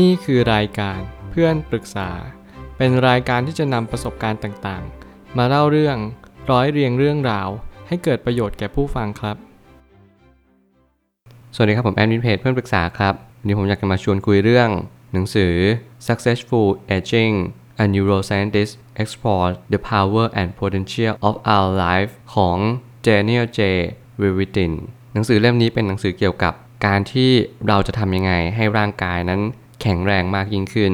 นี่คือรายการเพื่อนปรึกษา เป็นรายการที่จะนำประสบการณ์ต่างๆ มาเล่าเรื่องร้อยเรียงเรื่องราว ให้เกิดประโยชน์แก่ผู้ฟังครับ สวัสดีครับผมแอดมินเพจเพื่อนปรึกษาครับวันนี้ผมอยากจะมาชวนคุยเรื่อง หนังสือ Successful Aging A Neuroscientist Explore the Power and Potential of Our Life ของ Daniel J. w i v i t i n หนังสือเล่มนี้เป็นหนังสือเกี่ยวกับการที่เราจะทำยังไงให้ร่างกายนั้น แข็งแรงมากยิ่งขึ้น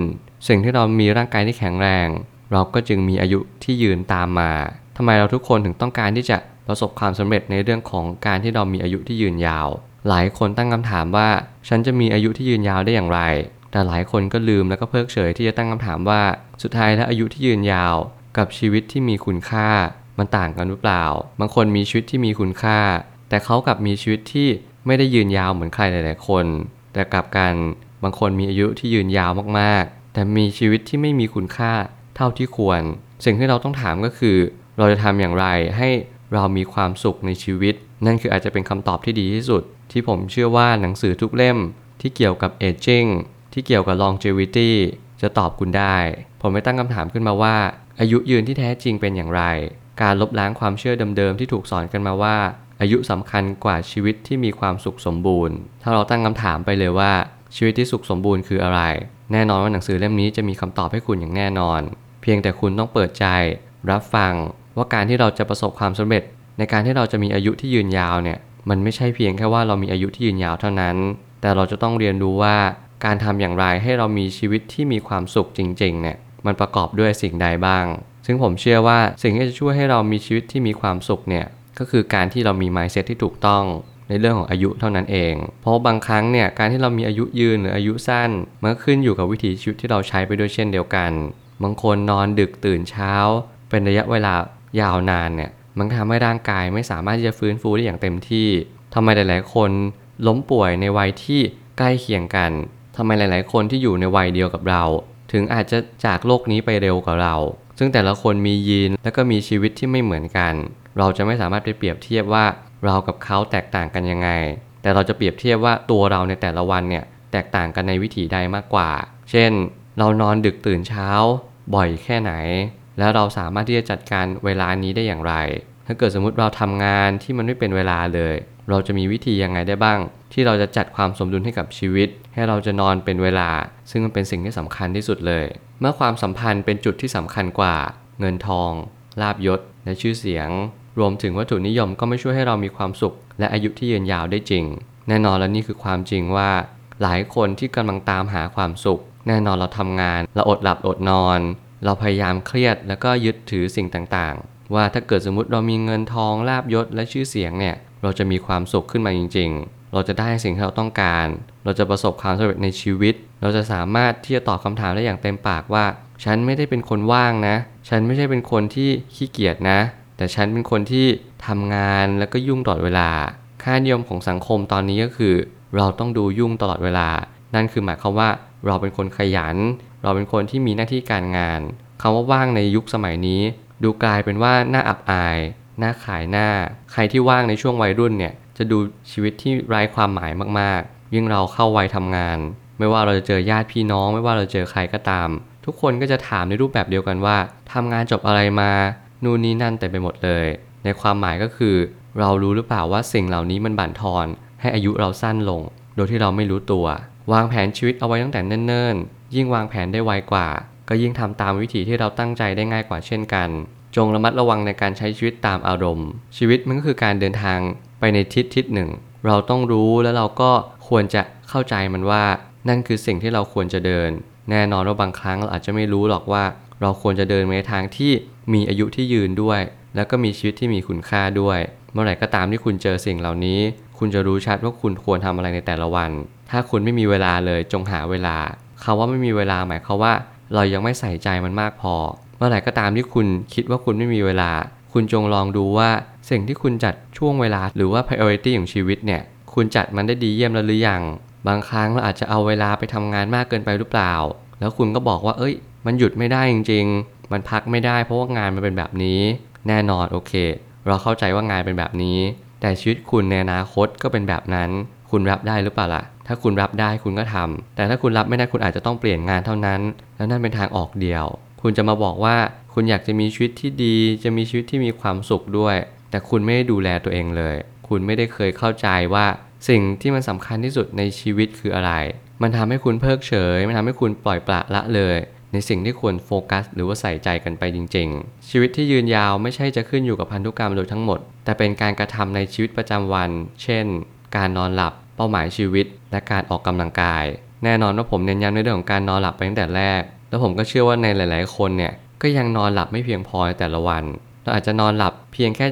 สิ่งที่เรามีร่างกายที่แข็งแรง เราก็จึงมีอายุที่ยืนตามมาทำไมเราทุกคนถึงต้องการที่จะประสบความสำเร็จในเรื่องของการที่เรามีอายุที่ยืนยาว หลายคนตั้งคำถามว่า ฉันจะมีอายุที่ยืนยาวได้อย่างไร แต่หลายคนก็ลืมแล้วก็เพิกเฉยที่จะตั้งคำถามว่า สุดท้ายแล้วอายุที่ยืนยาว กับชีวิตที่มีคุณค่า มันต่างกันหรือเปล่า บางคนมีชีวิตที่มีคุณค่า แต่เขากลับมีชีวิตที่ไม่ได้ยืนยาวเหมือนใครหลาย ๆ คน แต่กลับกัน บางคนมีอายุที่ยืนยาวมากๆ แต่มีชีวิตที่ไม่มีคุณค่าเท่าที่ควร สิ่งที่เราต้องถามก็คือ เราจะทำอย่างไรให้เรามีความสุขในชีวิต นั่นคืออาจจะเป็นคำตอบที่ดีที่สุด ที่ผมเชื่อว่าหนังสือทุกเล่มที่เกี่ยวกับ aging ที่เกี่ยวกับ longevity จะตอบคุณได้ ผมไม่ตั้งคำถามขึ้นมาว่า อายุยืนที่แท้จริงเป็นอย่างไร การลบล้างความเชื่อเดิมๆที่ถูกสอนกันมาว่า อายุสำคัญกว่าชีวิตที่มีความสุขสมบูรณ์ ถ้าเราตั้งคำถามไปเลยว่า ชีวิตที่สุขสมบูรณ์คืออะไร แน่นอนว่าหนังสือเล่มนี้จะมีคำตอบให้คุณอย่างแน่นอน เพียงแต่คุณต้องเปิดใจ รับฟังว่าการที่เราจะประสบความสำเร็จ ในการที่เราจะมีอายุที่ยืนยาวเนี่ยมันไม่ใช่เพียงแค่ว่าเรามีอายุที่ยืนยาวเท่านั้น แต่เราจะต้องเรียนรู้ว่าการทำอย่างไรให้เรามีชีวิตที่มีความสุขจริงๆเนี่ยมันประกอบด้วยสิ่งใดบ้าง ซึ่งผมเชื่อว่าสิ่งที่จะช่วยให้เรามีชีวิตที่มีความสุขเนี่ยก็คือการที่เรามี mindset ที่ถูกต้อง ในเรื่องของอายุเท่านั้นเอง เพราะบางครั้งเนี่ยการที่เรามีอายุยืนหรืออายุสั้นมันก็ขึ้นอยู่กับวิถีชีวิตที่เราใช้ไปด้วยเช่นเดียวกัน บางคนนอนดึกตื่นเช้า เป็นระยะเวลายาวนานเนี่ยมันทำให้ร่างกายไม่สามารถที่จะฟื้นฟูได้อย่างเต็มที่ทำไมหลาย ๆ คนล้มป่วยในวัยที่ใกล้เคียงกันทำไมหลาย ๆ คนที่อยู่ในวัยเดียวกับเรา ถึงอาจจะจากโลกนี้ไปเร็วกว่าเรา ซึ่งแต่ละคนมียีนและก็มีชีวิตที่ไม่เหมือนกัน เราจะไม่สามารถไปเปรียบเทียบว่า เรากับเขาแตกต่างกันยังไง แต่เราจะเปรียบเทียบว่าตัวเราในแต่ละวันเนี่ยแตกต่างกันในวิถีใดมากกว่า เช่น เรานอนดึกตื่นเช้า บ่อยแค่ไหน แล้วเราสามารถที่จะจัดการเวลานี้ได้อย่างไร ถ้าเกิดสมมุติเราทำงานที่มันไม่เป็นเวลาเลย เราจะมีวิธียังไงได้บ้าง ที่เราจะจัดความสมดุลให้กับชีวิต ให้เราจะนอนเป็นเวลา ซึ่งมันเป็นสิ่งที่สำคัญที่สุดเลย เมื่อความสัมพันธ์เป็นจุดที่สำคัญกว่า เงินทอง ลาบยศ และชื่อเสียง รวมถึงวัตถุนิยมก็ไม่ช่วยให้เรามีความสุข และอายุที่ยืนยาวได้จริง แน่นอนและนี่คือความจริงว่า หลายคนที่กำลังตามหาความสุข แน่นอนเราทำงาน เราอดหลับอดนอน เราพยายามเครียดแล้วก็ยึดถือสิ่งต่างๆ ว่าถ้าเกิดสมมติเรามีเงินทองลาบยศและชื่อเสียงเนี่ยเราจะมีความสุขขึ้นมาจริง ๆ เราจะได้สิ่งที่เราต้องการ เราจะประสบความสำเร็จในชีวิต เราจะสามารถที่จะตอบคำถามได้อย่างเต็มปากว่า ฉันไม่ได้เป็นคนว่างนะ ฉันไม่ใช่เป็นคนที่ขี้เกียจนะ แต่ฉันเป็นคนที่ทำงานแล้วก็ยุ่งตลอดเวลา ค่านิยมของสังคมตอนนี้ก็คือ เราต้องดูยุ่งตลอดเวลา นั่นคือหมายความว่าเราเป็นคนขยัน เราเป็นคนที่มีหน้าที่การงานคำว่าว่างในยุคสมัยนี้ ดูกลายเป็นว่าหน้าอับอาย หน้าขายหน้า ใครที่ว่างในช่วงวัยรุ่นเนี่ยจะดูชีวิตที่ไร้ความหมายมากๆ ยิ่งเราเข้าวัยทำงาน ไม่ว่าเราจะเจอญาติพี่น้อง ไม่ว่าเราเจอใครก็ตาม ทุกคนก็จะถามในรูปแบบเดียวกันว่าทำงานจบอะไรมา นู่นนี่นั่นเต็มไปหมดเลย ในความหมายก็คือ เรารู้หรือเปล่าว่าสิ่งเหล่านี้มันบั่นทอน ให้อายุเราสั้นลง โดยที่เราไม่รู้ตัว วางแผนชีวิตเอาไว้ตั้งแต่เนิ่นๆ ยิ่งวางแผนได้ไวกว่า ก็ยิ่งทำตามวิธีที่เราตั้งใจได้ง่ายกว่าเช่นกัน จงระมัดระวังในการใช้ชีวิตตามอารมณ์ ชีวิตมันก็คือการเดินทางไปในทิศทิศหนึ่ง เราต้องรู้แล้วเราก็ควรจะเข้าใจมันว่า นั่นคือสิ่งที่เราควรจะเดิน แน่นอนว่าบางครั้งเราอาจจะไม่รู้หรอกว่า เราควรจะเดินในทางที่มีอายุที่ยืนด้วย แล้วก็มีชีวิตที่มีคุณค่าด้วย เมื่อไหร่ก็ตามที่คุณเจอสิ่งเหล่านี้ คุณจะรู้ชัดว่าคุณควรทำอะไรในแต่ละวัน ถ้าคุณไม่มีเวลาเลยจงหาเวลาคาว่าไม่มีเวลาหมายความว่า เรายังไม่ใส่ใจมันมากพอ เมื่อไหร่ก็ตามที่คุณคิดว่าคุณไม่มีเวลา คุณจงลองดูว่าสิ่งที่คุณจัดช่วงเวลาหรือว่า priority ของชีวิตเนี่ย คุณจัดมันได้ดีเยี่ยมแล้วหรือยัง บางครั้งเราอาจจะเอาเวลาไปทำงานมากเกินไปหรือเปล่า แล้วคุณก็บอกว่า เอ้ย มันหยุดไม่ได้จริงมันพักไม่ได้ เพราะว่างานมันเป็นแบบนี้ แน่นอนโอเค เราเข้าใจว่างานเป็นแบบนี้ แต่ชีวิตคุณในอนาคตก็เป็นแบบนั้น คุณรับได้หรือเปล่าล่ะ ถ้าคุณรับได้คุณก็ทำแต่ถ้าคุณรับไม่ได้คุณอาจจะต้องเปลี่ยนงานเท่านั้น แล้วนั่นเป็นทางออกเดียว คุณจะมาบอกว่าคุณอยากจะมีชีวิตที่ดี จะมีชีวิตที่มีความสุขด้วย แต่คุณไม่ได้ดูแลตัวเองเลย คุณไม่ได้เคยเข้าใจว่าสิ่งที่มันสำคัญที่สุดในชีวิตคืออะไร มันทำให้คุณเพิกเฉย มันทำให้คุณปล่อยปละละเลย ในสิ่งที่ควรโฟกัส หรือว่าใส่ใจกันไปจริง ๆ ชีวิตที่ยืนยาวไม่ใช่จะขึ้นอยู่กับพันธุกรรมโดยทั้งหมด แต่เป็นการกระทำในชีวิตประจำวัน เช่น การนอนหลับ เป้าหมายชีวิต และการออกกำลังกาย แน่นอนว่าผมเน้นย้ำในเรื่องของการนอนหลับไปตั้งแต่แรก แล้วผมก็เชื่อว่าในหลาย ๆ คนเนี่ยก็ยังนอนหลับไม่เพียงพอในแต่ละวัน เราอาจจะนอนหลับเพียงแค่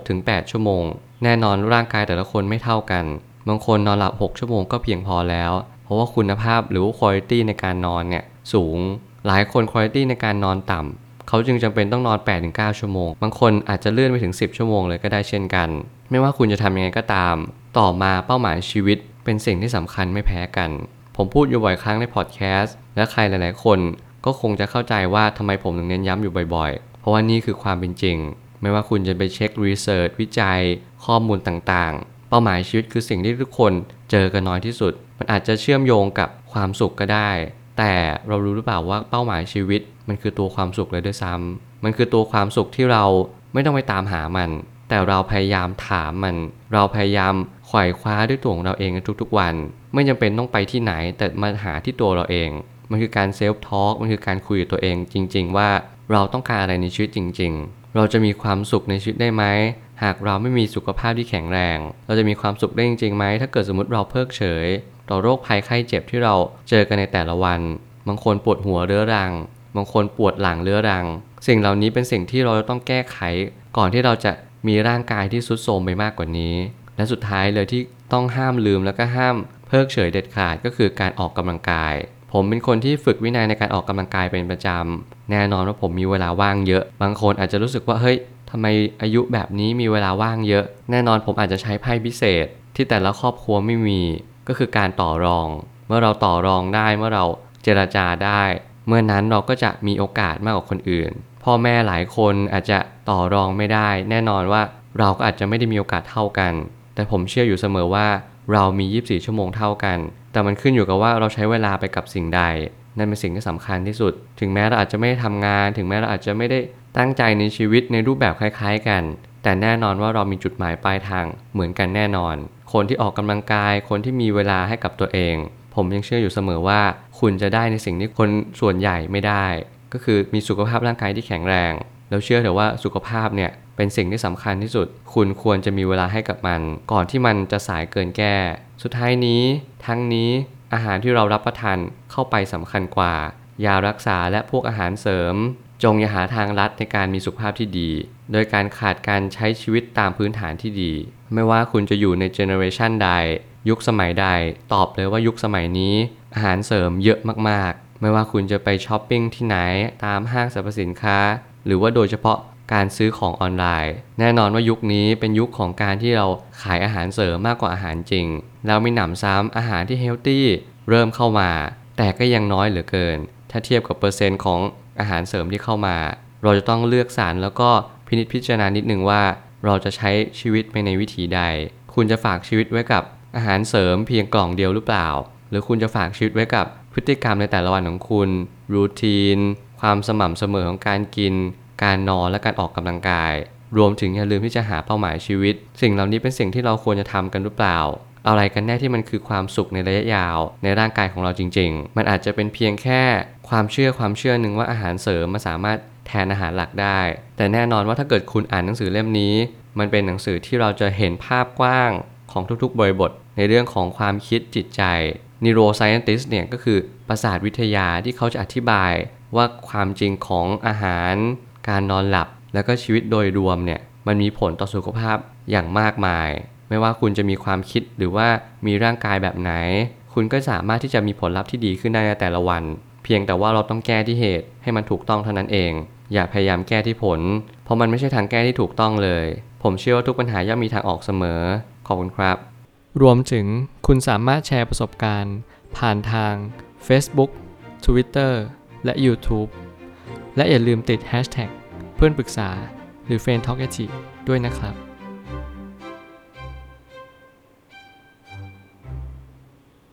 6-8 ชั่วโมง แน่นอนร่างกายแต่ละคนไม่เท่ากัน บางคนนอนหลับ 6 ชั่วโมงก็เพียงพอแล้ว เพราะว่าคุณภาพหรือว่าคุณภาพในการนอนเนี่ยสูง หลายคนคุณภาพในการนอนต่ำเขาจึงจำเป็นต้องนอน 8-9 ชั่วโมง บางคนอาจจะเลื่อนไปถึง 10 ชั่วโมงเลยก็ได้เช่นกัน ไม่ว่าคุณจะทำยังไงก็ตาม ต่อมาเป้าหมายชีวิตเป็นสิ่งที่สำคัญไม่แพ้กัน ผมพูดอยู่บ่อยครั้งในพอดแคสต์และใครหลายๆ คนก็คงจะเข้าใจว่าทำไมผมถึงเน้นย้ำอยู่บ่อยๆ เพราะว่านี่คือความเป็นจริง ไม่ว่าคุณจะไปเช็ค research วิจัย ข้อมูลต่างๆ เป้าหมายชีวิตคือสิ่งที่ทุกคนเจอกันน้อยที่สุด มันอาจจะเชื่อมโยงกับความสุขก็ได้ แต่เรารู้หรือเปล่าว่าเป้าหมายชีวิต มันคือตัวความสุขเลยด้วยซ้ำมันคือตัวความสุขที่เราไม่ต้องไปตามหามัน แต่เราพยายามตามมัน เราพยายามไขว่คว้าด้วยตัวของเราเองทุกๆวัน ไม่จำเป็นต้องไปที่ไหน แต่มาหาที่ตัวเราเอง มันคือการ self-talk มันคือการคุยกับตัวเองจริง ๆ ว่าเราต้องการอะไรในชีวิตจริง ๆ เราจะมีความสุขในชีวิตได้ไหมหากเราไม่มีสุขภาพที่แข็งแรง เราจะมีความสุขได้จริงๆไหมถ้าเกิดสมมติเราเพิกเฉย ต่อโรคภัยไข้เจ็บที่เราเจอกันในแต่ละวัน บางคนปวดหัวเรื้อรัง บางคนปวดหลังเรื้อรัง สิ่งเหล่านี้เป็นสิ่งที่เราต้องแก้ไข ก่อนที่เราจะมีร่างกายที่ทรุดโทรมไปมากกว่านี้ และสุดท้ายเลยที่ต้องห้ามลืมแล้วก็ห้ามเพิกเฉยเด็ดขาดก็คือการออกกำลังกาย ผมเป็นคนที่ฝึกวินัยในการออกกำลังกายเป็นประจำแน่นอนว่าผมมีเวลาว่างเยอะ บางคนอาจจะรู้สึกว่าเฮ้ยทำไมอายุแบบนี้มีเวลาว่างเยอะ แน่นอนผมอาจจะใช้ไพ่พิเศษที่แต่ละครอบครัวไม่มี ก็คือการต่อรอง เมื่อเราต่อรองได้เมื่อเราเจรจาได้ เมื่อนั้นเราก็จะมีโอกาสมากกว่าคนอื่น พ่อแม่หลายคนอาจจะต่อรองไม่ได้ แน่นอนว่าเราก็อาจจะไม่ได้มีโอกาสเท่ากัน แต่ผมเชื่ออยู่เสมอว่าเรามี 24 ชั่วโมงเท่ากัน แต่มันขึ้นอยู่กับว่าเราใช้เวลาไปกับสิ่งใด นั่นเป็นสิ่งที่สำคัญที่สุด ถึงแม้เราอาจจะไม่ได้ทำงาน ถึงแม้เราอาจจะไม่ได้ตั้งใจในชีวิตในรูปแบบคล้าย ๆ กัน แต่แน่นอนว่าเรามีจุดหมายปลายทางเหมือนกันแน่นอน คนที่ออกกำลังกาย คนที่มีเวลาให้กับตัวเอง ผมยังเชื่ออยู่เสมอว่า คุณจะได้ในสิ่งที่คนส่วนใหญ่ไม่ได้ ก็คือมีสุขภาพร่างกายที่แข็งแรง แล้วเชื่อเถอะว่าสุขภาพเนี่ยเป็นสิ่งที่สำคัญที่สุด คุณควรจะมีเวลาให้กับมัน ก่อนที่มันจะสายเกินแก้ สุดท้ายนี้ ทั้งนี้อาหารที่เรารับประทานเข้าไปสำคัญกว่า ยารักษาและพวกอาหารเสริม จงอย่าหาทางลัดในการมีสุขภาพที่ดี โดยการขาดการใช้ชีวิตตามพื้นฐานที่ดี ไม่ว่าคุณจะอยู่ในเจเนอเรชันใด ยุคสมัยใด ตอบเลยว่ายุคสมัยนี้ อาหารเสริมเยอะมากๆ ไม่ว่าคุณจะไปช้อปปิ้งที่ไหนตามห้างสรรพสินค้า หรือว่าโดยเฉพาะการซื้อของออนไลน์ แน่นอนว่ายุคนี้เป็นยุคของการที่เราขายอาหารเสริมมากกว่าอาหารจริง แล้วมีหนำซ้ำอาหารที่เฮลตี้เริ่มเข้ามา แต่ก็ยังน้อยเหลือเกิน ถ้าเทียบกับเปอร์เซ็นต์ของ อาหารเสริมที่เข้ามา เราจะต้องเลือกสรรแล้วก็พินิจพิจารณานิดนึงว่า เราจะใช้ชีวิตไปในวิถีใด คุณจะฝากชีวิตไว้กับอาหารเสริมเพียงกล่องเดียวหรือเปล่า หรือคุณจะฝากชีวิตไว้กับพฤติกรรมในแต่ละวันของคุณ รูทีน ความสม่ำเสมอของการกิน การนอนและการออกกำลังกาย รวมถึงอย่าลืมที่จะหาเป้าหมายชีวิต สิ่งเหล่านี้เป็นสิ่งที่เราควรจะทำกันหรือเปล่า อะไรกันแน่ที่มันคือความสุขในระยะยาว ในร่างกายของเราจริง ๆ มันอาจจะเป็นเพียงแค่ ความเชื่อความเชื่อหนึ่งว่าอาหารเสริมมันสามารถแทนอาหารหลักได้ แต่แน่นอนว่าถ้าเกิดคุณอ่านหนังสือเล่มนี้ มันเป็นหนังสือที่เราจะเห็นภาพกว้างของทุกๆ บริบท ในเรื่องของความคิดจิตใจ neuroscientist เนี่ยก็คือประสาทวิทยาที่เขาจะอธิบายว่าความจริงของอาหาร การนอนหลับ แล้วก็ชีวิตโดยรวมเนี่ยมันมีผลต่อสุขภาพอย่างมากมาย ไม่ว่าคุณจะมีความคิดหรือว่ามีร่างกายแบบไหน คุณก็สามารถที่จะมีผลลัพธ์ที่ดีขึ้นได้ในแต่ละวัน พียงแต่ว่าเราต้องแก้ที่เหตุให้มันถูกต้องเท่านั้นเอง อย่าพยายามแก้ที่ผล เพราะมันไม่ใช่ทางแก้ที่ถูกต้องเลย ผมเชื่อว่าทุกปัญหาย่อมมีทางออกเสมอ ขอบคุณครับ รวมถึงคุณสามารถแชร์ประสบการณ์ ผ่านทาง Facebook Twitter และ YouTube และอย่าลืมติด Hashtag เพื่อนปรึกษาหรือ f r ร e n d Talk ด้วยนะครับ